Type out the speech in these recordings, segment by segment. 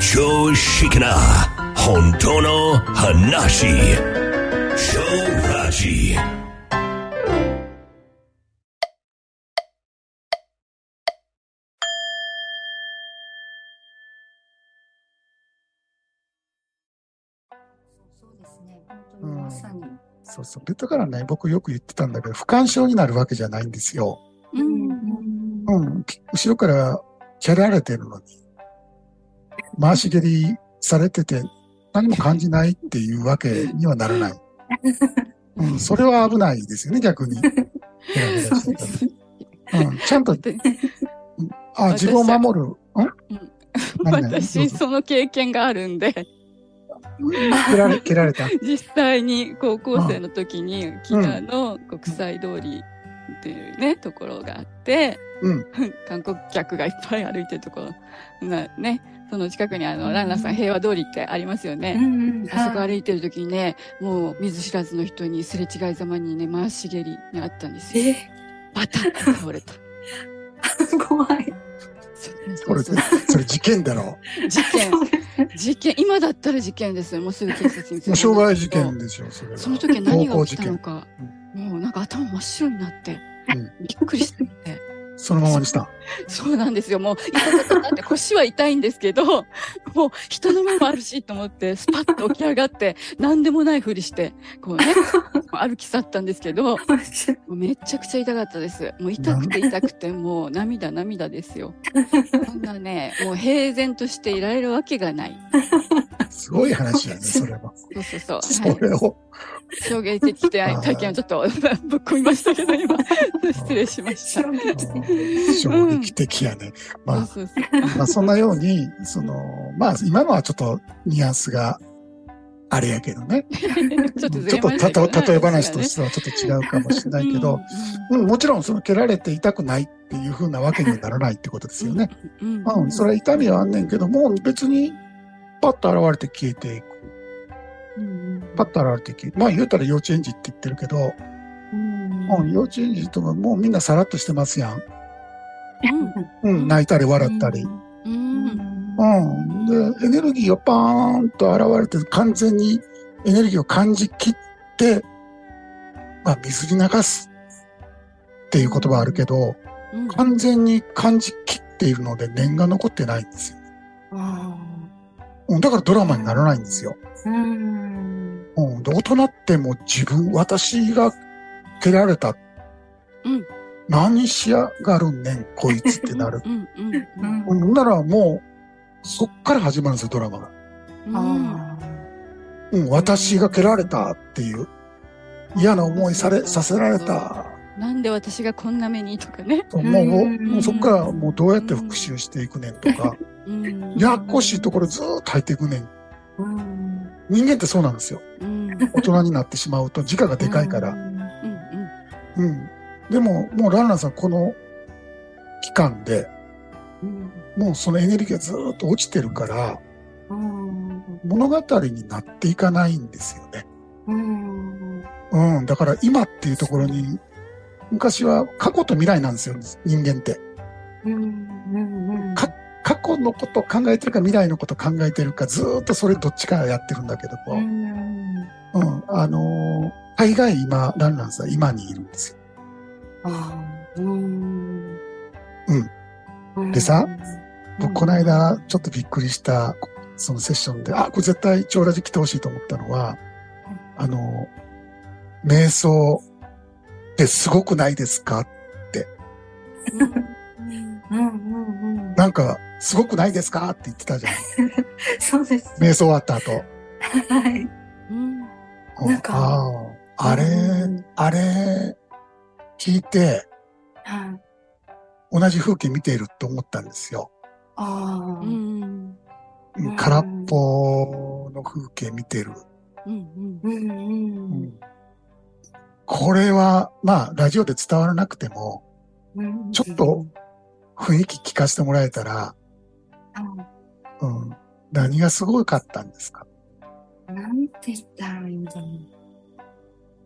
常識な本当の話。超ラジ。そうですね。本当にまさに。そうそう。で、だからね、僕よく言ってたんだけど、不干渉になるわけじゃないんですよ。うん。うん。後ろから蹴られてるのに、回し蹴りされてて、何も感じないっていうわけにはならない。うん。それは危ないですよね、逆に。うん。ちゃんと、であ、自分を守る。ん？私、その経験があるんで、蹴られ、蹴られた？実際に高校生の時に、沖縄の国際通りっていうね、ところがあって、うん観光客がいっぱい歩いてるところがね、その近くにあの、ランナーさん平和通りってありますよね。んあそこ歩いてる時にね、もう見ず知らずの人にすれ違いざまにね、回し蹴りにあったんですよ。え？バタッと倒れた。怖い。これ、それ事件だろ。事件。そうです事件、今だったら事件ですよ。もうすぐ警察にもう傷害事件ですよ、それは。その時は何が。起きたのか、もうなんか頭真っ白になって、うんびっくりして、そのままにした。そうなんですよ。もう、痛かったって腰は痛いんですけど、もう人の目もあるしと思って、スパッと起き上がって、何でもないふりして、こうね、歩き去ったんですけど、めちゃくちゃ痛かったです。もう痛くて痛くて、もう涙涙ですよ。そんなね、もう平然としていられるわけがない。すごい話やね、それは。そうそうそう。そはいれを。衝撃的体験をちょっとぶっ込みましたけど、今、失礼しました。衝撃的。やね。まあ、まあそんなように、その、まあ今のはちょっとニュアンスがあれやけどね。ちょっとずちょっと例え話としてはちょっと違うかもしれないけど、、うん、もちろんその蹴られて痛くないっていう風なわけにはならないってことですよね。うん。うんうん、それは痛みはあんねんけども、別にパッと現れて消えていく。パッと現れて消えて、まあ言うたら幼稚園児って言ってるけど、うん、幼稚園児とかもうみんなさらっとしてますやん。うん、泣いたり笑ったり。うん。うん。で、エネルギーがパーンと現れて完全にエネルギーを感じきって、まあ水に流すっていう言葉あるけど、うん完全に感じきっているので念が残ってないんですよ。うん、だからドラマにならないんですよ。うん。うん、で大人ってもう自分、私が蹴られた。うん何しやがるんねん、こいつってなる。うん。うん。ほんならもう、そっから始まるんですよ、ドラマが。あうん、私が蹴られたっていう。嫌な思いされ、させられた。なんで私がこんな目にとかね。もう、うんもうそっからもうどうやって復讐していくねんとか、うんやっこしいところずーっと入っていくねん。ーうん人間ってそうなんですよ。うん。大人になってしまうと自我がでかいから。うん。うん。でも、もうランナーさんこの期間で、うんもうそのエネルギーがずーっと落ちてるから、うん物語になっていかないんですよね。うんうん。だから今っていうところに、昔は過去と未来なんですよ、人間って。うんか過去のことを考えてるか未来のことを考えてるか、ずーっとそれどっちかやってるんだけども、うん。あのー大概今、ランランさん今にいるんですよ。でさ僕、この間、ちょっとびっくりした、そのセッションで、あ、これ絶対超ラジ来てほしいと思ったのは、あの、瞑想ってすごくないですかなんか、すごくないですかって言ってたじゃん。そうです。瞑想終わった後。はい。うん。なんかああ、あれうん、あれ、聞いて、はい同じ風景見ていると思ったんですよ。ああ。うん。うん空っぽの風景見てる。これは、まあ、ラジオで伝わらなくても、うんちょっと雰囲気聞かせてもらえたら、うんうん、何がすごかったんですか？なんて言ったらいいんだろう。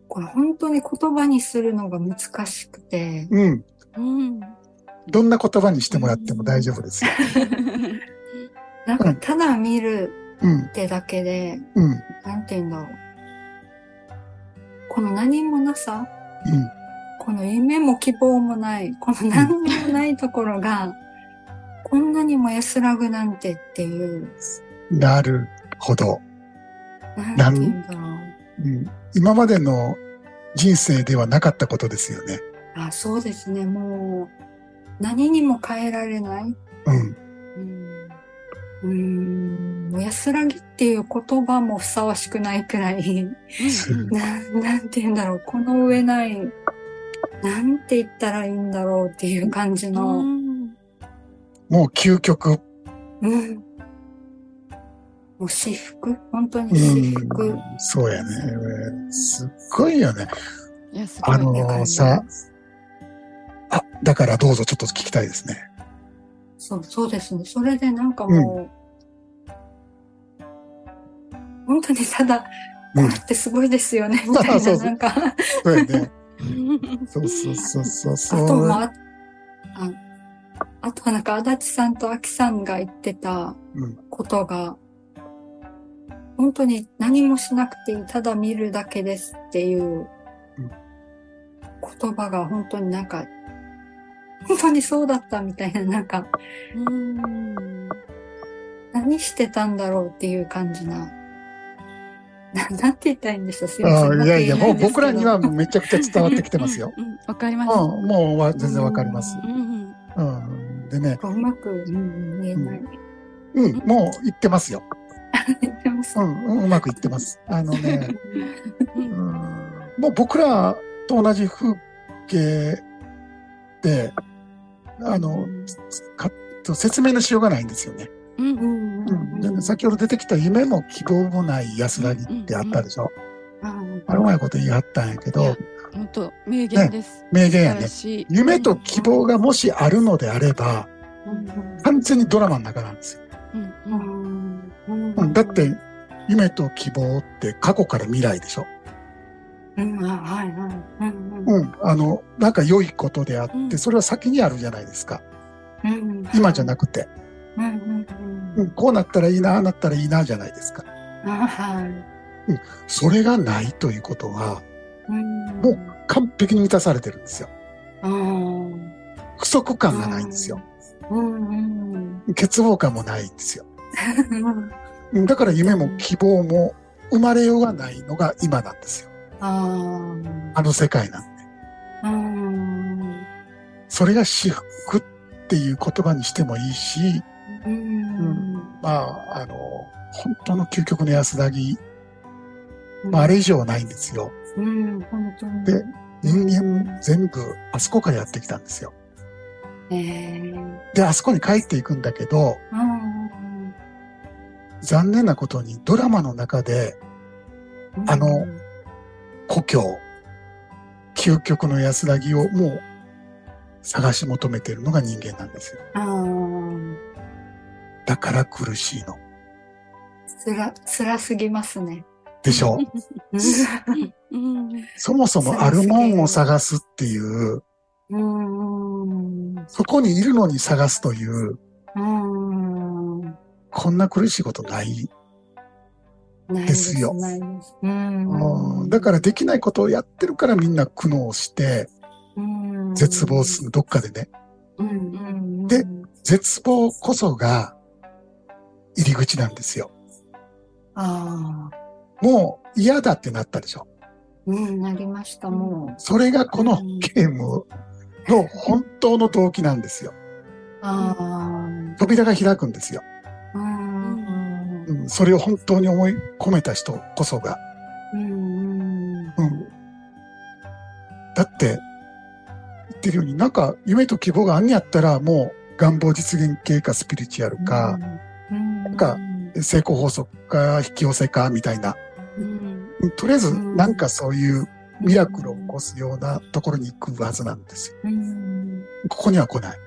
これ本当に言葉にするのが難しくて、うん。うん。どんな言葉にしてもらっても大丈夫ですよ。なんかただ見るうんっ。てだけで、うん。なんて言うんだろう。この何もなさ、うん。この夢も希望もない、この何にもないところが、こんなにも安らぐなんてっていう、なるほど。なんて言うんだろう。うん。今までの人生ではなかったことですよね。あ、そうですね。もう、何にも変えられない。うん。うん。うーん。安らぎっていう言葉もふさわしくないくらい、うんうんななんて言うんだろう。この上ない、なんて言ったらいいんだろうっていう感じの、うんもう究極。うん。もう私服？本当にうん私服？。そうやね。すっごいよね。いや、すごい。あのーさ、あ、だからどうぞちょっと聞きたいですね。そう、そうですね。それでなんかもう、本当にただ、うんこれってすごいですよね、みたいな、なんか、そうやね。そうそうそうそうあそう。ともあ、ああとはなんか、足立さんと秋さんが言ってたうんことが、本当に何もしなくていい、ただ見るだけですっていううん言葉が本当になんか、本当にそうだったみたいな、なんか、うん何してたんだろうっていう感じな。ななんて言ったらいいんでしょうすいません。あいやいや、もう僕らにはうめちゃくちゃ伝わってきてますよ。うんうんわかります。うん、もうわ全然わかります。うんうん。でね、うまく、うん、言えない。うん、もう言ってますよ。う。ん、うまく言ってます。あのね、ううんん、もう僕らと同じ風景で、あの、か説明のしようがないんですよね。うんうんうん。先ほど出てきた夢も希望もない安らぎってあったでしょ。うんあれうまいこと言い張ったんやけど本当名言です。名言やね夢と希望がもしあるのであれば、完全にドラマの中なんですよ。うんううんんうん、だって、夢と希望って過去から未来でしょ？うん、あはいはい。うんうんうん。あの、なんか良いことであって、うんそれは先にあるじゃないですか。うん今じゃなくて。うんうんうんうん、こうなったらいいな、ああなったらいいな、じゃないですか。あはい。それがないということは、うんもう完璧に満たされてるんですよ。うん不足感がないんですよ。うんうん欠乏感もないんですよ。だから夢も希望も生まれようがないのが今なんですよ。ああの世界なんで。それが私服っていう言葉にしてもいいし、うんまあ、あの、本当の究極の安らぎ、まあ、あれ以上はないんですよ。うん本当にで人間全部あそこからやってきたんですよ。えーで、あそこに帰っていくんだけど、うん残念なことにドラマの中であの故郷、究極の安らぎをもう探し求めているのが人間なんですよ。だから苦しいの。つら、辛すぎますね。でしょ？うん そもそもあるもんを探すっていう。そこにいるのに探すという、うん。こんな苦しいことない。ですよないです。うん。うんだからできないことをやってるからみんな苦悩して、ら絶望する、どっかでね。うん。うん。で絶望こそが入り口なんですよ。ああ。もう嫌だってなったでしょ。うん、なりました、もそれがこのゲームの本当の動機なんですよ。う。あ扉が開くんですよ。あ。うん。うん、それを本当に思い込めた人こそが。うん。うん。だって、言ってるように、なんか夢と希望があんにやったらもう願望実現系かスピリチュアルか、うん。なんか成功法則か引き寄せかみたいな。とりあえずうんなんかそういうミラクルを起こすようなところに行くはずなんですよ。うん。ここには来ない。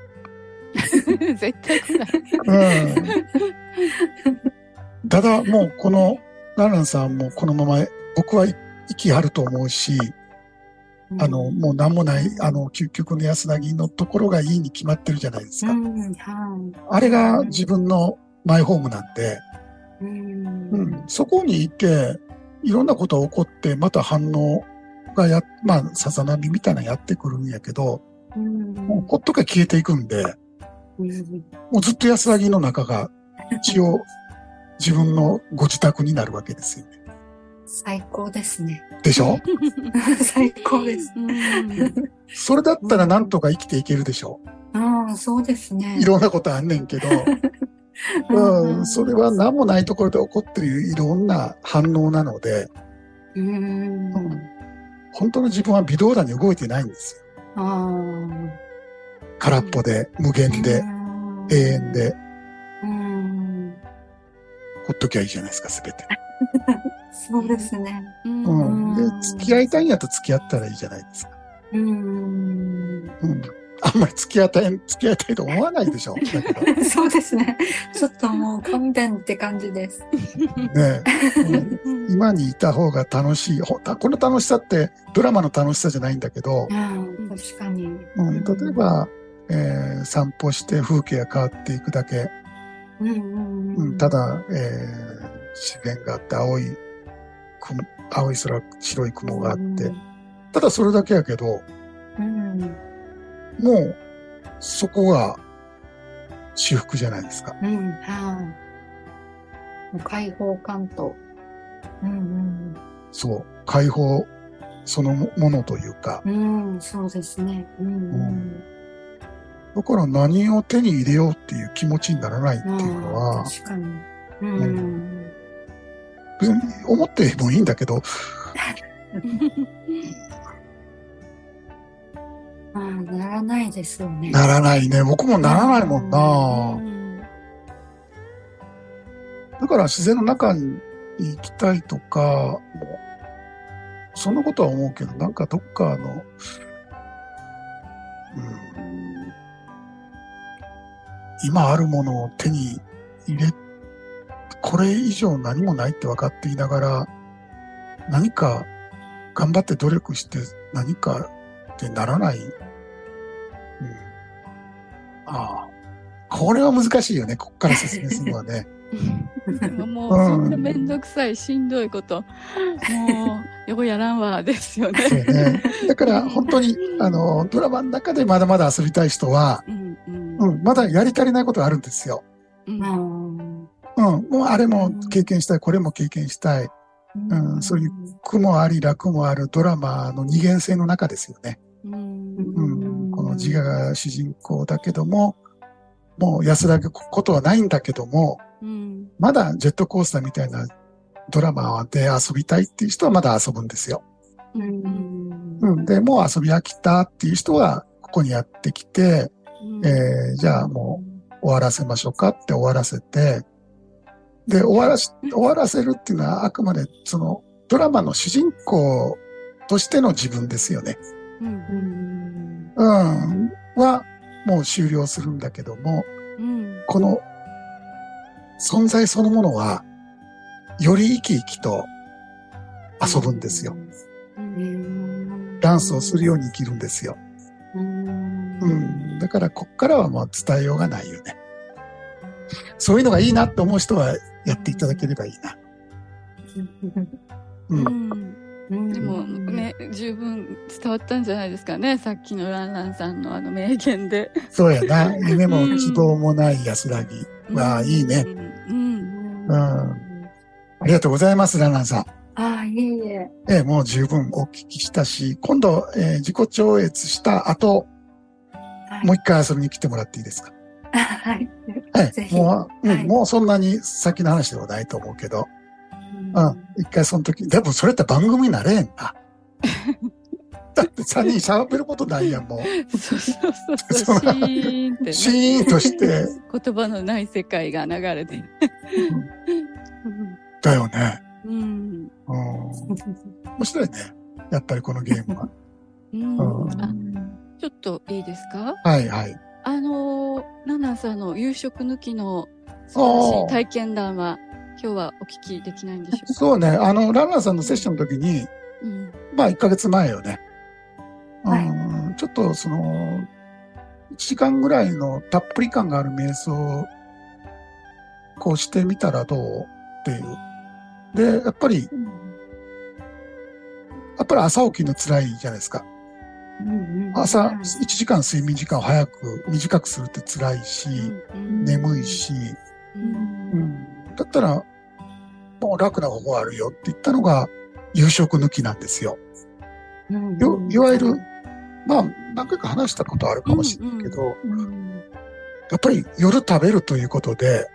絶対来ない。うん。ただもうこのランランさんもこのまま僕は息あると思うし、あの、もう何もない、あの、究極の安らぎのところがいいに決まってるじゃないですか。うん、はい。あれが自分のマイホームなんで、うんうん、そこにいて、いろんなことが起こって、また反応がや、まあ、さざ波みたいなのやってくるんやけど、うんもうほっとけ消えていくんで、うんもうずっと安らぎの中が一応自分のご自宅になるわけですよね。最高ですね。でしょ？最高です。うんそれだったらなんとか生きていけるでしょ？ああ、そうですね。いろんなことあんねんけど、うん、それは何もないところで起こっているいろんな反応なので、うん。うん本当の自分は微動だに動いてないんですよ。あ空っぽで、無あ。限で、うん永遠で、うん。ほっときゃいいじゃないですか、すべて。そうですね。うんうん。で、付き合いたいんやったら付き合ったらいいじゃないですか。うん。うん。あんまり付き合いたい、付き合いたいと思わないでしょ。そうですね。ちょっともう勘弁って感じです。ねうん今にいた方が楽しい。ほこの楽しさってドラマの楽しさじゃないんだけど、うん、確かに。うん、例えば、えー散歩して風景が変わっていくだけ、うんうんうん、ただ、えー自然があって青い雲、青い空、白い雲があって、ただそれだけやけど、うん。もうそこが至福じゃないですか。うん、はい。もう開放感と。うんそう。解放そのものというか、うん。うん、そうですね。うんうん。だから何を手に入れようっていう気持ちにならないっていうのは、確かに。うん。別に思ってもいいんだけど、ああ、ならないですよね。ならないね。僕もならないもんうな。んだから自然の中に行きたいとか、そんなことは思うけど、なんかどっかの、今あるものを手に入れ、これ以上何もないって分かっていながら、何か頑張って努力して何かってならない。うん、ああ。これは難しいよね。こっから説明するのはね。で ももう、そんなめんどくさい、しんどいこと、もう、よくやらんわ、ですよね。ね。だから本当に、あの、ドラマの中でまだまだ遊びたい人は、うん、うん。うん、まだやり足りないことがあるんですよ。うんうんうん、もうあれも経験したい、これも経験したい。うんそういう苦もあり、楽もあるドラマの二元性の中ですよね。うんうん、この自我が主人公だけども、もう安らぐことはないんだけども、うんまだジェットコースターみたいなドラマで遊びたいっていう人はまだ遊ぶんですよ。うんうん、で、もう遊び飽きたっていう人はここにやってきて、うんえーじゃあもう終わらせましょうかって終わらせて、で、終わらし、終わらせるっていうのはあくまでそのドラマの主人公としての自分ですよね。うんうんうん。はもう終了するんだけども、うんこの存在そのものはより生き生きと遊ぶんですよ。うんダンスをするように生きるんですよ。うんうん。だからこっからはもう伝えようがないよね。そういうのがいいなって思う人はやっていただければいいな。う。うんんうんでもね、十分伝わったんじゃないですかね。さっきのランランさんのあの名言で。そうやな。夢も希望もない安らぎ。わあ、いいね。うん。うん。ありがとうございます、ランランさん。ああ、いえいえ。ええ、もう十分お聞きしたし、今度、えー自己超越した後、はいもう一回遊びに来てもらっていいですか？はい。もう、うんはいもうそんなに先の話ではないと思うけど、うん。一回その時、でもそれって番組になれんな。だって3人喋ることないやん、もう。そうそうそう。シーンってね。シーンとして、言葉のない世界が流れてる。だよね。うん。うん。面白いね。やっぱりこのゲームは。うん。うんあ、ちょっといいですか？はいはい。あのー、ナナさんの夕食抜きの素晴体験談は、今日はお聞きできないんでしょうか？そうね。あの、ランナーさんのセッションの時に、うん。まあ1ヶ月前よね。はいうん。ちょっとその、1時間ぐらいのたっぷり感がある瞑想こうしてみたらどうっていう。で、やっぱり、やっぱり朝起きるの辛いじゃないですか。朝1時間睡眠時間を早く短くするって辛いし、眠いし、うん、だったら、もう楽な方法あるよって言ったのが夕食抜きなんですよ。よいわゆる、まあ、何回か話したことあるかもしれないけど、やっぱり夜食べるということで、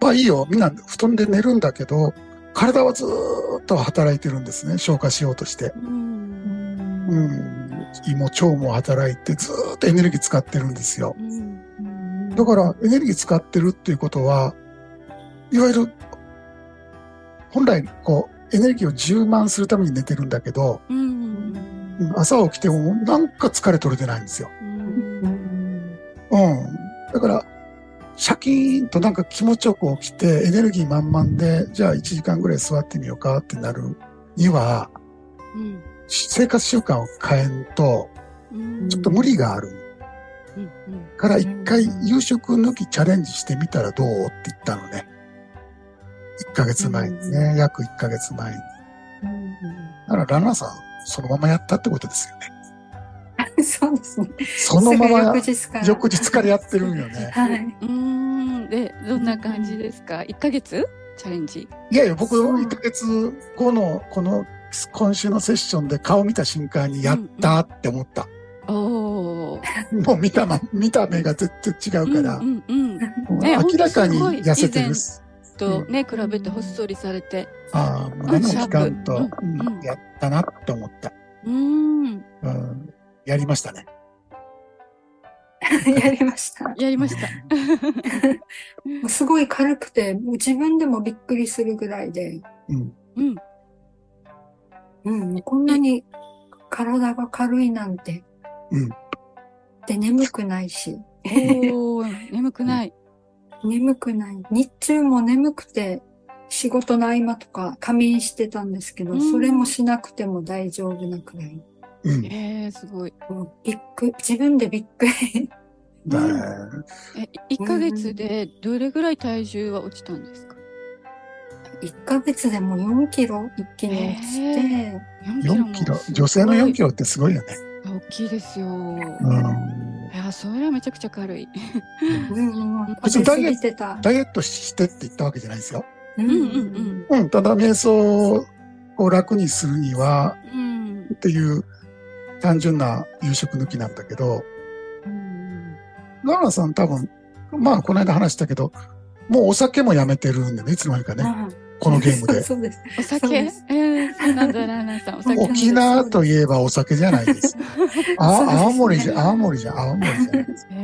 まあいいよ、みんな布団で寝るんだけど、体はずーっと働いてるんですね、消化しようとして。うん、胃も腸も働いてずーっとエネルギー使ってるんですよ。だからエネルギー使ってるっていうことは、いわゆる、本来こう、エネルギーを充満するために寝てるんだけど、うん朝起きてもなんか疲れ取れてないんですよ。うん。だから、シャキーンとなんか気持ちよく起きて、エネルギー満々で、じゃあ1時間ぐらい座ってみようかってなるには、生活習慣を変えんと、ちょっと無理がある。から一回夕食抜きチャレンジしてみたらどう？って言ったのね。1ヶ月前にね、約1ヶ月前に。だからランナーさん、そのままやったってことですよね。そうですね。そのまま翌日から。翌日からやってるんよね。はい。うん。で、どんな感じですか ?1 ヶ月？チャレンジ？いやいや、僕、そう1ヶ月後の、この、今週のセッションで顔見た瞬間にやったって思った。おー。もう見たま、見た目が全然違うから、うんうんうん。明らかに痩せてる以。とね、比べてほっそりされて。ああ、胸の期間と、やったなって思った。うん。うん、やりましたね。やりました。やりました。すごい軽くて、もう自分でもびっくりするぐらいで、うん。うん。うん、こんなに体が軽いなんて。うんで、眠くないし。おー、眠くない。眠くない。日中も眠くて、仕事の合間とか仮眠してたんですけど、うんそれもしなくても大丈夫なくらい。うん。えー、すごい。もうびっくり、自分でびっくり。だえ、1ヶ月でどれぐらい体重は落ちたんですか？1ヶ月でも4キロ一気に落ちて、4キロ。女性の4キロってすごいよね。大きいですよ。うん。いや、それはめちゃくちゃ軽い。うん、もう別にダイエット。ダイエットしてって言ったわけじゃないですよ。うん。うん。うん。うん。ただ、瞑想を楽にするには、うん。っていう単純な夕食抜きなん。だけど、うん。ララさん。多分、まあ、この間話したけど、もうお酒もやめてるん。でね、いつの間にかね、あこのゲームで。そうです。お酒？沖縄といえばお酒じゃないです。あ青森じゃ、青森じゃ、青森じゃないです。え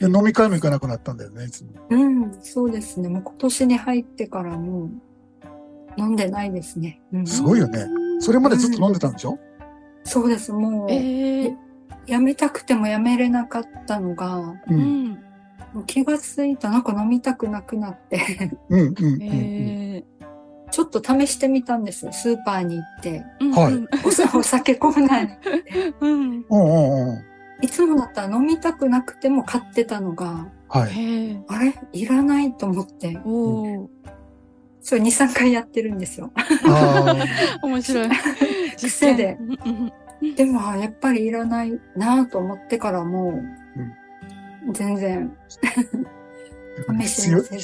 ー、で飲み会も行かなくなったんだよね、いつも。うん、そうですね。もう今年に入ってからもう飲んでないですね。うん、すごいよね。それまでずっと飲んでたんでしょ？そうです。もう、えー、やめたくてもやめれなかったのが、う。うん気がついた、なんか飲みたくなくなって、うん、うん、うんうん。えちょっと試してみたんですよ。スーパーに行って、ー、はいうんお酒コーナーに。うん。うん、うん、うん。いつもだったら飲みたくなくても買ってたのが、はい。えー、あれ？いらないと思って、おー、それ2、3回やってるんですよ。あ 面白い。癖ででも、あやっぱりいらないなと思ってからもう、全然、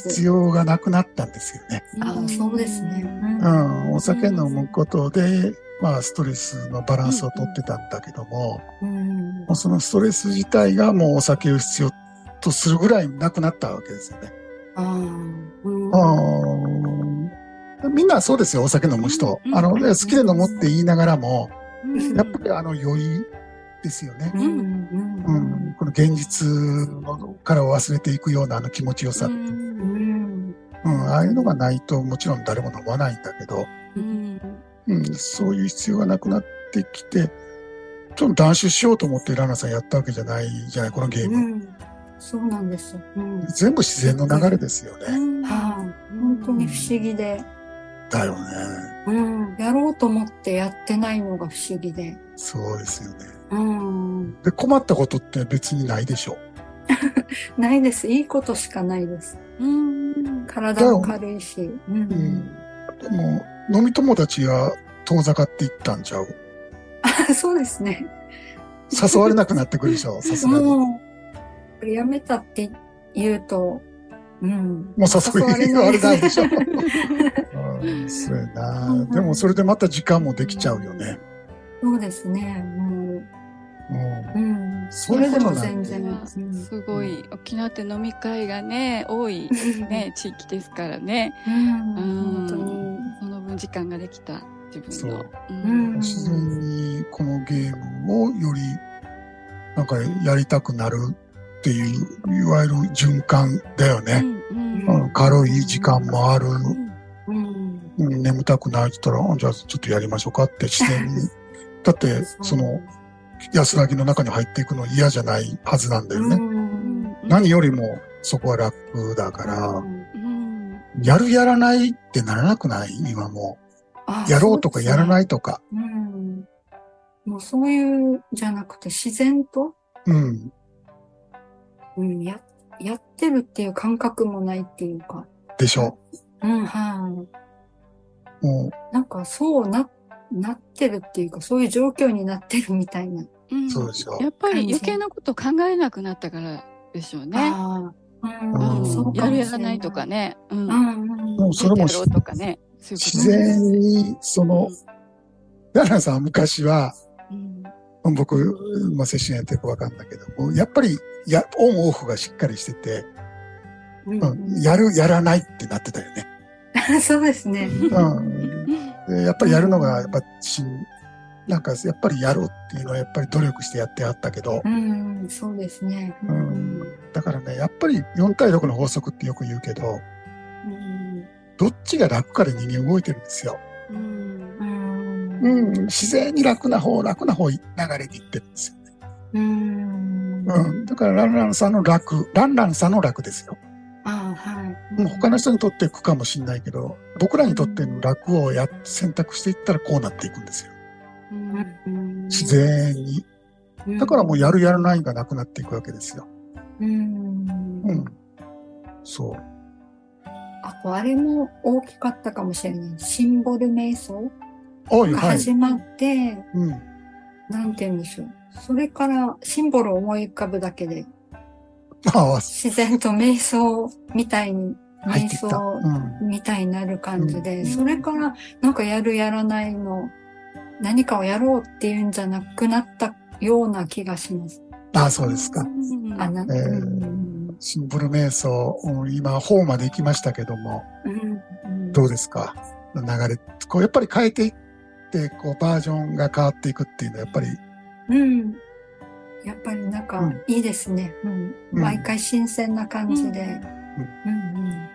必要、がなくなったんですよね。あそうですね。うん。お酒飲むことで、まあ、ストレスのバランスをとってたんだけども、うんもうそのストレス自体がもうお酒を必要とするぐらいなくなったわけですよね。ああーみんなそうですよ、お酒飲む人。うんあの、好きで飲むって言いながらも、うんやっぱりあの余裕ですよね。うんうん。うん、この現実のから忘れていくようなあの気持ちよさ、ううん。うん。んああいうのがないともちろん誰も飲まないんだけど、うん。うん、そういう必要がなくなってきて、ちょっと断酒しようと思ってラナさんやったわけじゃないじゃない、このゲーム。うん。そうなんです。うん。全部自然の流れですよね。はい本当に不思議で、だよね。うん、やろうと思ってやってないのが不思議で、そうですよね。うん、で、困ったことって別にないでしょ。ないです。いいことしかないです。うん。体も軽いし。うんうん。でも、飲み友達が遠ざかっていったんちゃう？あ そうですね。誘われなくなってくるでしょ、さすがに。ももう、やめたって言うと、うん。う誘い言われないでしょ。ううん、そうやな。でもそれでまた時間もできちゃうよね。そうですね。もう、うんうん。それでも全然。うんすごい、沖縄って飲み会がね、多いね、地域ですからね。うん。うん本当に。その分時間ができた、自分の。そううん自然にこのゲームをよりなんかやりたくなるっていう、いわゆる循環だよね。うんうん、軽い時間もある。うんうん。うん、眠たくないって言ったら、あじゃあちょっとやりましょうかって自然に。だって、その、安らぎの中に入っていくの嫌じゃないはずなんだよね。うん何よりもそこは楽だから、うんやるやらないってならなくない？今もう。やろうとかやらないいとか。うん。もうそういうじゃなくて自然と、うん。うん、や、やってるっていう感覚もないっていうか。でしょ。うん、はい。もなんかそうな、なってるっていうか、そういう状況になってるみたいな。うんう、そうでしょ。やっぱり余計なこと考えなくなったからでしょうね。ああ、うん、やるやらないとか。ね。うんうん、それもとかね。そういうこと自然に、その、ダナさんは昔は、うん僕、まあ、接種やってるかわかんないけども、やっぱり、や、オンオフがしっかりしてて、うんうん、やる、やらないってなってたよね。そうですね。うん。でやっぱりやるのが、やっぱしん、なんか、やっぱりやろうっていうのは、やっぱり努力してやってあったけど、うん、そうですね。うん。だからね、やっぱり4対6の法則ってよく言うけど、うん。どっちが楽かで人間動いてるんですよ。うんうん。うん。自然に楽な方、楽な方に流れていってるんですよ。うん。うん。だから、ランランさんの楽、ランランさんの楽ですよ。はい。うん他の人にとって苦かもしれないけど、僕らにとっての楽をや、選択していったらこうなっていくんですよ。うん自然に。だからもうやるやらないがなくなっていくわけですよ。うん。うん。そう。あと、あれも大きかったかもしれない。シンボル瞑想がはい。始まって、うん。なんて言うんでしょう。それからシンボルを思い浮かぶだけで、まあ、自然と瞑想みたいに、瞑。想うん。みたいになる感じで、うんそれからなんかやるやらないの、何かをやろうっていうんじゃなくなったような気がします。ああ、そうですか。うんあな、えーうんシンボル瞑想、うん今、4まで行きましたけども、うんうんどうですか？流れ。こう、やっぱり変えていって、こう、バージョンが変わっていくっていうのは、やっぱり、うん。やっぱりなんかうんいいですね。うん。うん毎回新鮮な感じで。うん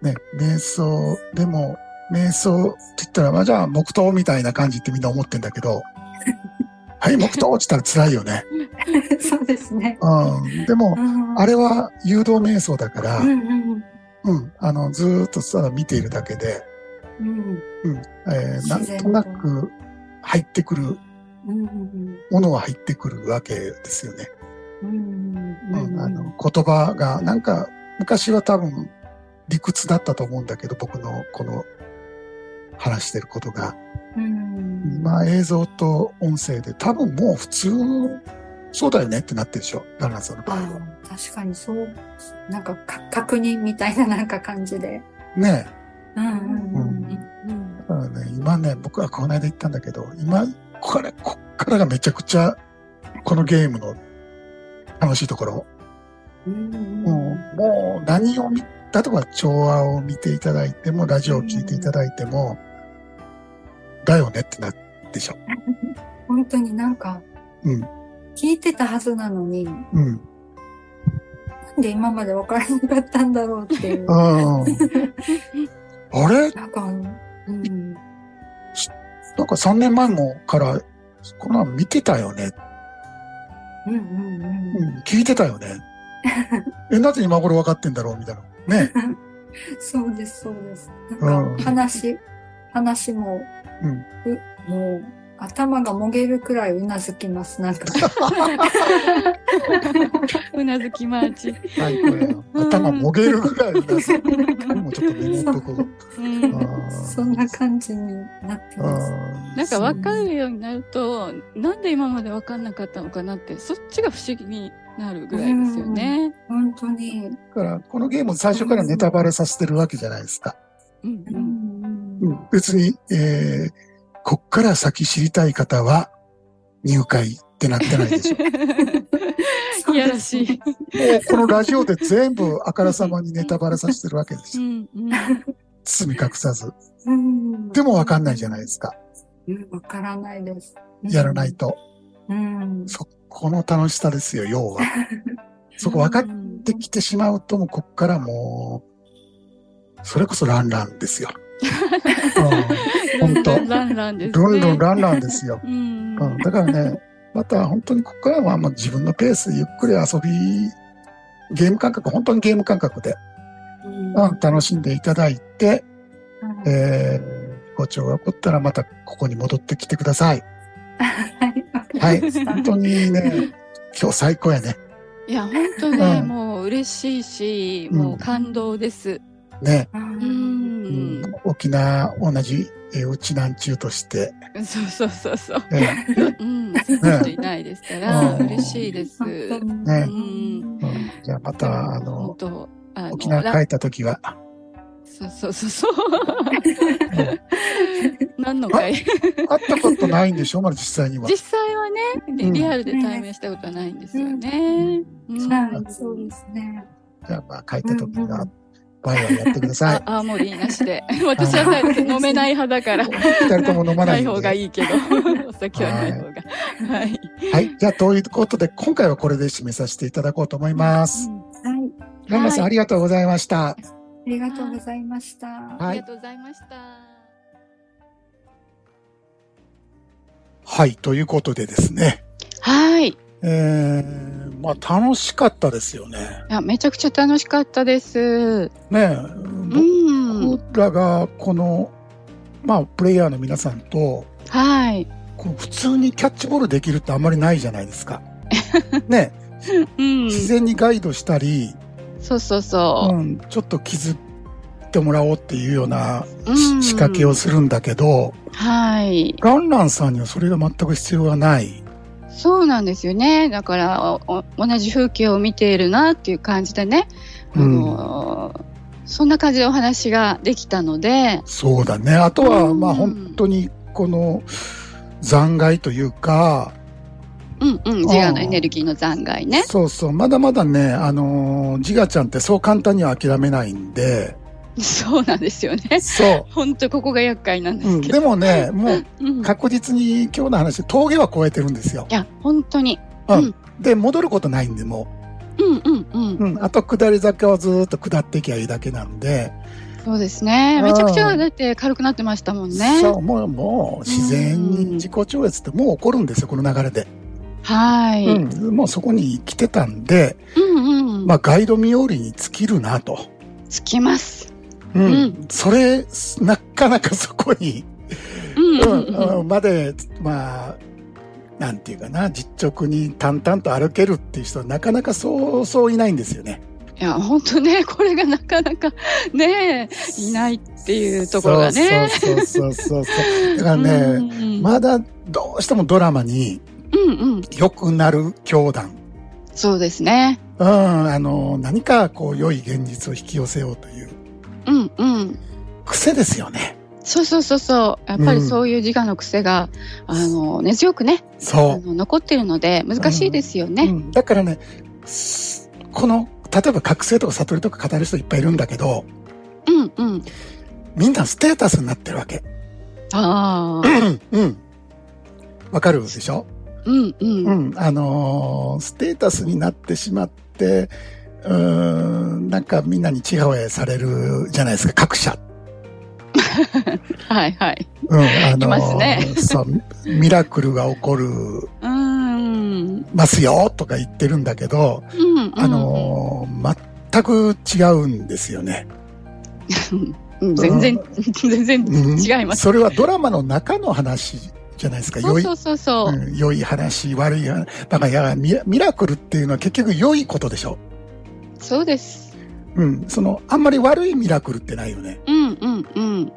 ね、瞑想、でも、瞑想って言ったら、まあ、じゃあ、黙祷みたいな感じってみんな思ってんだけど、はい、黙祷って言ったら辛いよね。うん。そうですね。うん。でもう、んあれは誘導瞑想だから、うんうんうん。あの、ずーっとただ見ているだけで、うんえーなんととなく入ってくるうんうんものは入ってくるわけですよね。あの、言葉が、なんか、昔は多分理屈だったと思うんだけど、僕のこの話してることが。うん今映像と音声で多分もう普通、そうだよねってなってるでしょ。ダナさんの場合あは。あ確かにそう、なんかか確認みたいななんか感じで。ねうんうんううんん。だからね、今ね、僕はこの間言ったんだけど、今、これ、こっからがめちゃくちゃ、このゲームの楽しいところ。うんもう、何を見、例えば調和を見ていただいても、ラジオを聞いていただいても、だよねってなるでしょ。本当になんか、うん、聞いてたはずなのに、うん。なんで今まで分からなかったんだろうっていう。ああ あれ？なんか、うん。なんか3年前もから、こんなの見てたよね。うんうんうん。うん、聞いてたよね。え、なぜ今頃分かってんだろうみたいな。ね。そうです、そうです。なんか、うん話、話も、うんうもう、頭がもげるくらいうなずきます。なんか。うなずきマーチ。はい、これ、頭もげるぐらいです。もうちょっとメモっとこそんな感じになってあます。ーなんか分かるようになると、なんで今まで分かんなかったのかなって、そっちが不思議になるぐらいですよね。本当に。だから、このゲーム最初からネタバレさせてるわけじゃないですか。うんううんんうん、別に、えー、こっから先知りたい方は入会ってなってないでしょ。いやらしい。もうこのラジオで全部あからさまにネタバレさせてるわけですよ。うんうん包み隠さず。うんでもわかんないじゃないですか。うんわからないです。やらないと。うん。そこの楽しさですよ、要は。そこ分かってきてしまうと、もうこっからもう、それこそランランですよ。うん、本当ランランですね。どんどんランランですよ。うんうん、だからね、また本当にここからはもう自分のペースでゆっくり遊び、ゲーム感覚、本当にゲーム感覚で、うんうん、楽しんでいただいて、うんえー、ご調が起こったらまたここに戻ってきてください。はい。はい。本当にね、今日最高やね。いや、本当ね、うんもう嬉しいし、もう感動です。ね。ううんん。沖縄同じ、えーうちなん。ちゅうとして、そうそうそうそう。ねうん。そういう人いないですから、うん。嬉しいです。ねうん。うん、じゃあまた、あの、あの沖縄帰った時は、そうそうそうそう。何の回会ったことないん。でしょまだ実際には。実際はね、リリアルで対面したことはないん。ですよね。うん。はい、そうですね。じゃあまあ帰った時には、バイバイやってください。あ、青森なしで。私は飲めない派だから。二人とも飲まなないいんで。方がいいけど。お酒はない方が。はい。はい。じゃあ、ということで、今回はこれで締めさせていただこうと思います。はい。ランナさん、ありがとうございました。ありがとうございました。はいありが。とうございました。はい。ということでですね。はい。いえー、まあ、楽しかったですよね。や、めちゃくちゃ楽しかったです。ねえ、うん。僕らが、この、まあ、プレイヤーの皆さんと、はい。こう普通にキャッチボールできるってあんまりないじゃないですか。ねうん。自然にガイドしたり、そうそうそう。うん、ちょっと気づいてもらおうっていうようなうん仕掛けをするんだけど、はい。ランランさんにはそれが全く必要がない。そうなんですよね。だから、同じ風景を見ているなっていう感じでね。あのそんな感じでお話ができたので、そうだね。あとは、うんまあ本当にこの残骸というか、うんうん、自我のエネルギーの残骸ね。そうそう、まだまだね、あのー、ジガちゃんってそう簡単には諦めないんで、そうなんですよね。そ本当ここが厄介なんでう。うん、すけど。でもね、もううん、い確実に今日の話、峠は越えてるんですよ。や、本当に。うん。で、戻ることないんで、もうんうんうん。う。うん。あと、下り坂をずーっと下っていきゃいいだけなんで、そうですね。うんめちゃくちゃだって軽くなってましたもんね。そう、もう、もう、自然に自己超越ってもう起こるんですよ、この流れで。はい。うん。もうそこに来てたんで、うんうん。まあ、ガイド冥利に尽きるなと。つきます。うん。うんそれ、なかなかそこに、うんううんんうん。うんまで、まあ、なんていうかな、実直に淡々と歩けるっていう人はなかなかそうそういないんですよね。いや、本当ね、これがなかなかね、いないっていうところがね。そうそうそうそうそう。だからね、うんうんまだどうしてもドラマにうんうん。良くなる教団。そうですね。うん、あの、何かこう良い現実を引き寄せようといううんうん。癖ですよね。そうそうそうそう。やっぱりそういう自我の癖が、あの、根強くね、あその残ってるので、難しいですよう。ね。うん、だからね、すこの、例えば覚醒とか悟りとか語る人いっぱいいるんだけど、うんうん。みんなステータスになってるわけ。ああ。うん。わかるでしょ？うんう。うんん。あのーステータスになってしまって、うーん、なんかみんなにちやほやされるじゃないですか、各社。はいはい。うん、あのね そう、ミラクルが起こるうん。ますよとか言ってるんだけど、うん。あのー全く違うんですよね。うん、全然、全然うん違います。それはドラマの中の話じゃないですか。良い、そうそうそう良い話、悪い話。だからいやミラ、ミラクルっていうのは結局良いことでしょ。そうです。うん。その、あんまり悪いミラクルってないよね。うんうん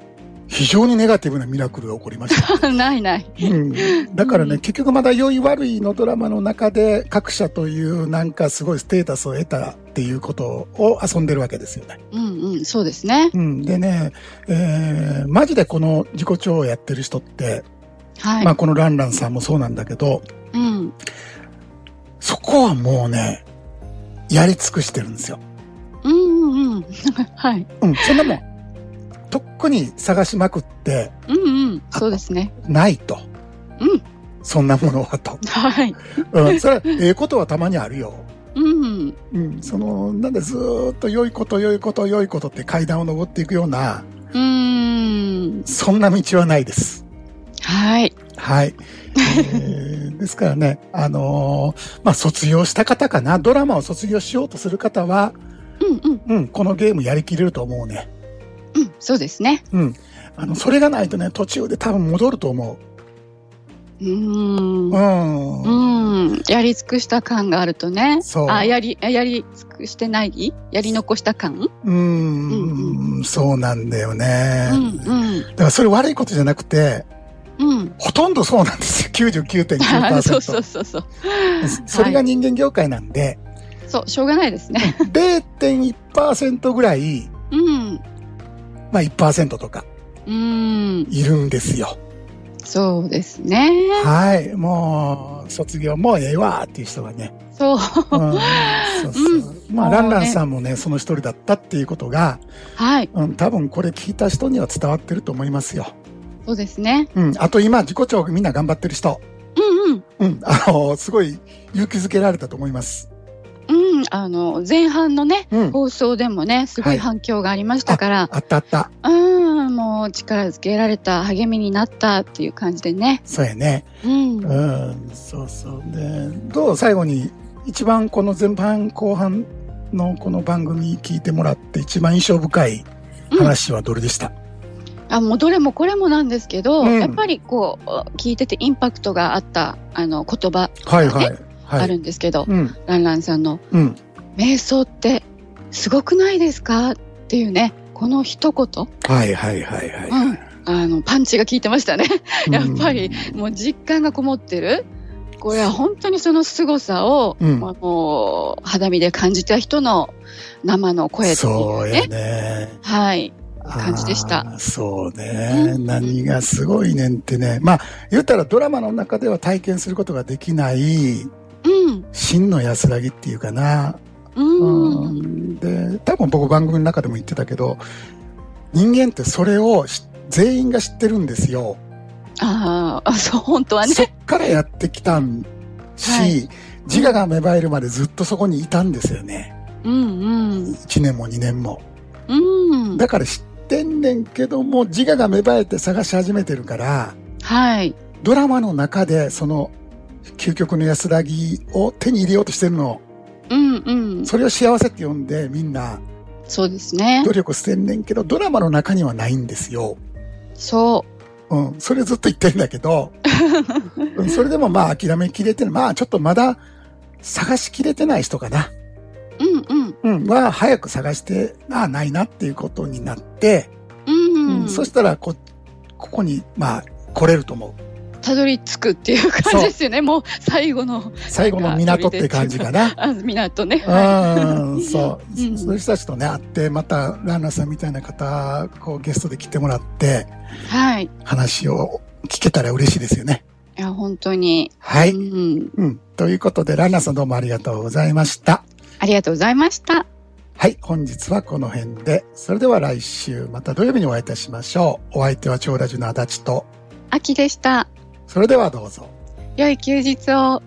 非常にネガティブなミラクルが起こりました。うん。ないない。うん。だからね、うん結局まだ良い悪いのドラマの中で、各社というなんかすごいステータスを得たっていうことを遊んでるわけですよね。うんうん。そうですね。うん。でね、えー、マジでこの自己調をやってる人って、はい。まあこのランランさんもそうなんだけど、うん。そこはもうね、やり尽くしてるんですよ。うんうんうん。はい。うん。そんなもん、とっくに探しまくってうんうん。そうですね。ないと。うん。そんなものはと。はい。うん。それは、ええことはたまにあるよ。うん。うん。その、なんでずーっと良いこと、良いこと、良いことって階段を登っていくような、うーん。そんな道はないです。はい。はい。えーですからね、あのーまあ、卒業した方かな、ドラマを卒業しようとする方は、うんうん。うん、このゲームやりきれると思うね。うん。そうですね。うん。あの、それがないとね、途中で多分戻ると思うう。う。ん。うん。やり尽くした感があるとね。そうあ、やり、やり尽くしてない？やり残した感？うーん、そうなんだよね。うんうん。だからそれ悪いことじゃなくて、うん。ほとんどそうなんですよ。99.9%。そうそうそうそう。それが人間業界なんで、そう、しょうがないですね。0.1%ぐらい、うん。まあ1%とかうん。いるんですよ。そうですね。はい。もう、卒業もうええわっていう人がね。そう。うん、そうそう。まあ、もうねランランさんもね、その一人だったっていうことが、はい。うん、多分これ聞いた人には伝わってると思いますよ。そうですね。うん。あと今、自己調みんな頑張ってる人。うんうん。うん。あの、すごい勇気づけられたと思います。うん。あの、前半のね、うん。放送でもね、すごい反響がありましたから、あったあった。うん、もう力づけられた、励みになったっていう感じでね。そうやね。うん。うん。そうそう。で、どう最後に、一番この前半後半のこの番組聞いてもらって一番印象深い話はどれでした、あ、もうどれもこれもなんですけど、うんやっぱりこう、聞いててインパクトがあった、あの、言葉はいはい。はい。あるんですけど、うん。ランランさんの、うん。瞑想ってすごくないですか？っていうね、この一言、はいはいはいはい。うん、あの、パンチが効いてましたね。やっぱりうん、もう実感がこもってる。これは本当にその凄さを、うんまあもう肌身で感じた人の生の声ってそうやいうね。ね。はい。感じでしたそうね。何がすごいねんってね。まあ、言ったらドラマの中では体験することができない、うん。真の安らぎっていうかな。うん。うんで、多分僕番組の中でも言ってたけど、人間ってそれをし全員が知ってるんですよ。ああ、そう、本当はね。そっからやってきたんし、はい自我が芽生えるまでずっとそこにいたんですよね。うんうん。1年も2年も。うん。だから知ってんねんけども、自我が芽生えて探し始めてるから、はい。ドラマの中でその究極の安らぎを手に入れようとしてるの。うんうん。それを幸せって呼んでみんなそうですね努。力してんねんけど、ドラマの中にはないんですよ。そうん。それずっと言ってるんだけど、うんそれでもまあ諦めきれてない。まあちょっとまだ探しきれてない人かな。う。うんうん。うん。は早く探して、ああ、ないなっていうことになって、うん、うん。そしたらこ、ここに、まあ、来れると思う。たどり着くっていう感じですよね。もう最後の。最後の港って感じかな。あ、港ね。うん、そう。うんそういう人たちとね、会って、また、ランナーさんみたいな方、こう、ゲストで来てもらって、はい。い話を聞けたら嬉しいですよね。や、本当に。はい。うん。うん。ということで、ランナーさんどうもありがとうございました。ありがとうございました。はい。本日はこの辺で、それでは来週、また土曜日にお会いいたしましょう。お相手は長ラジの足立と、秋でした。それではどうぞ。良い休日を。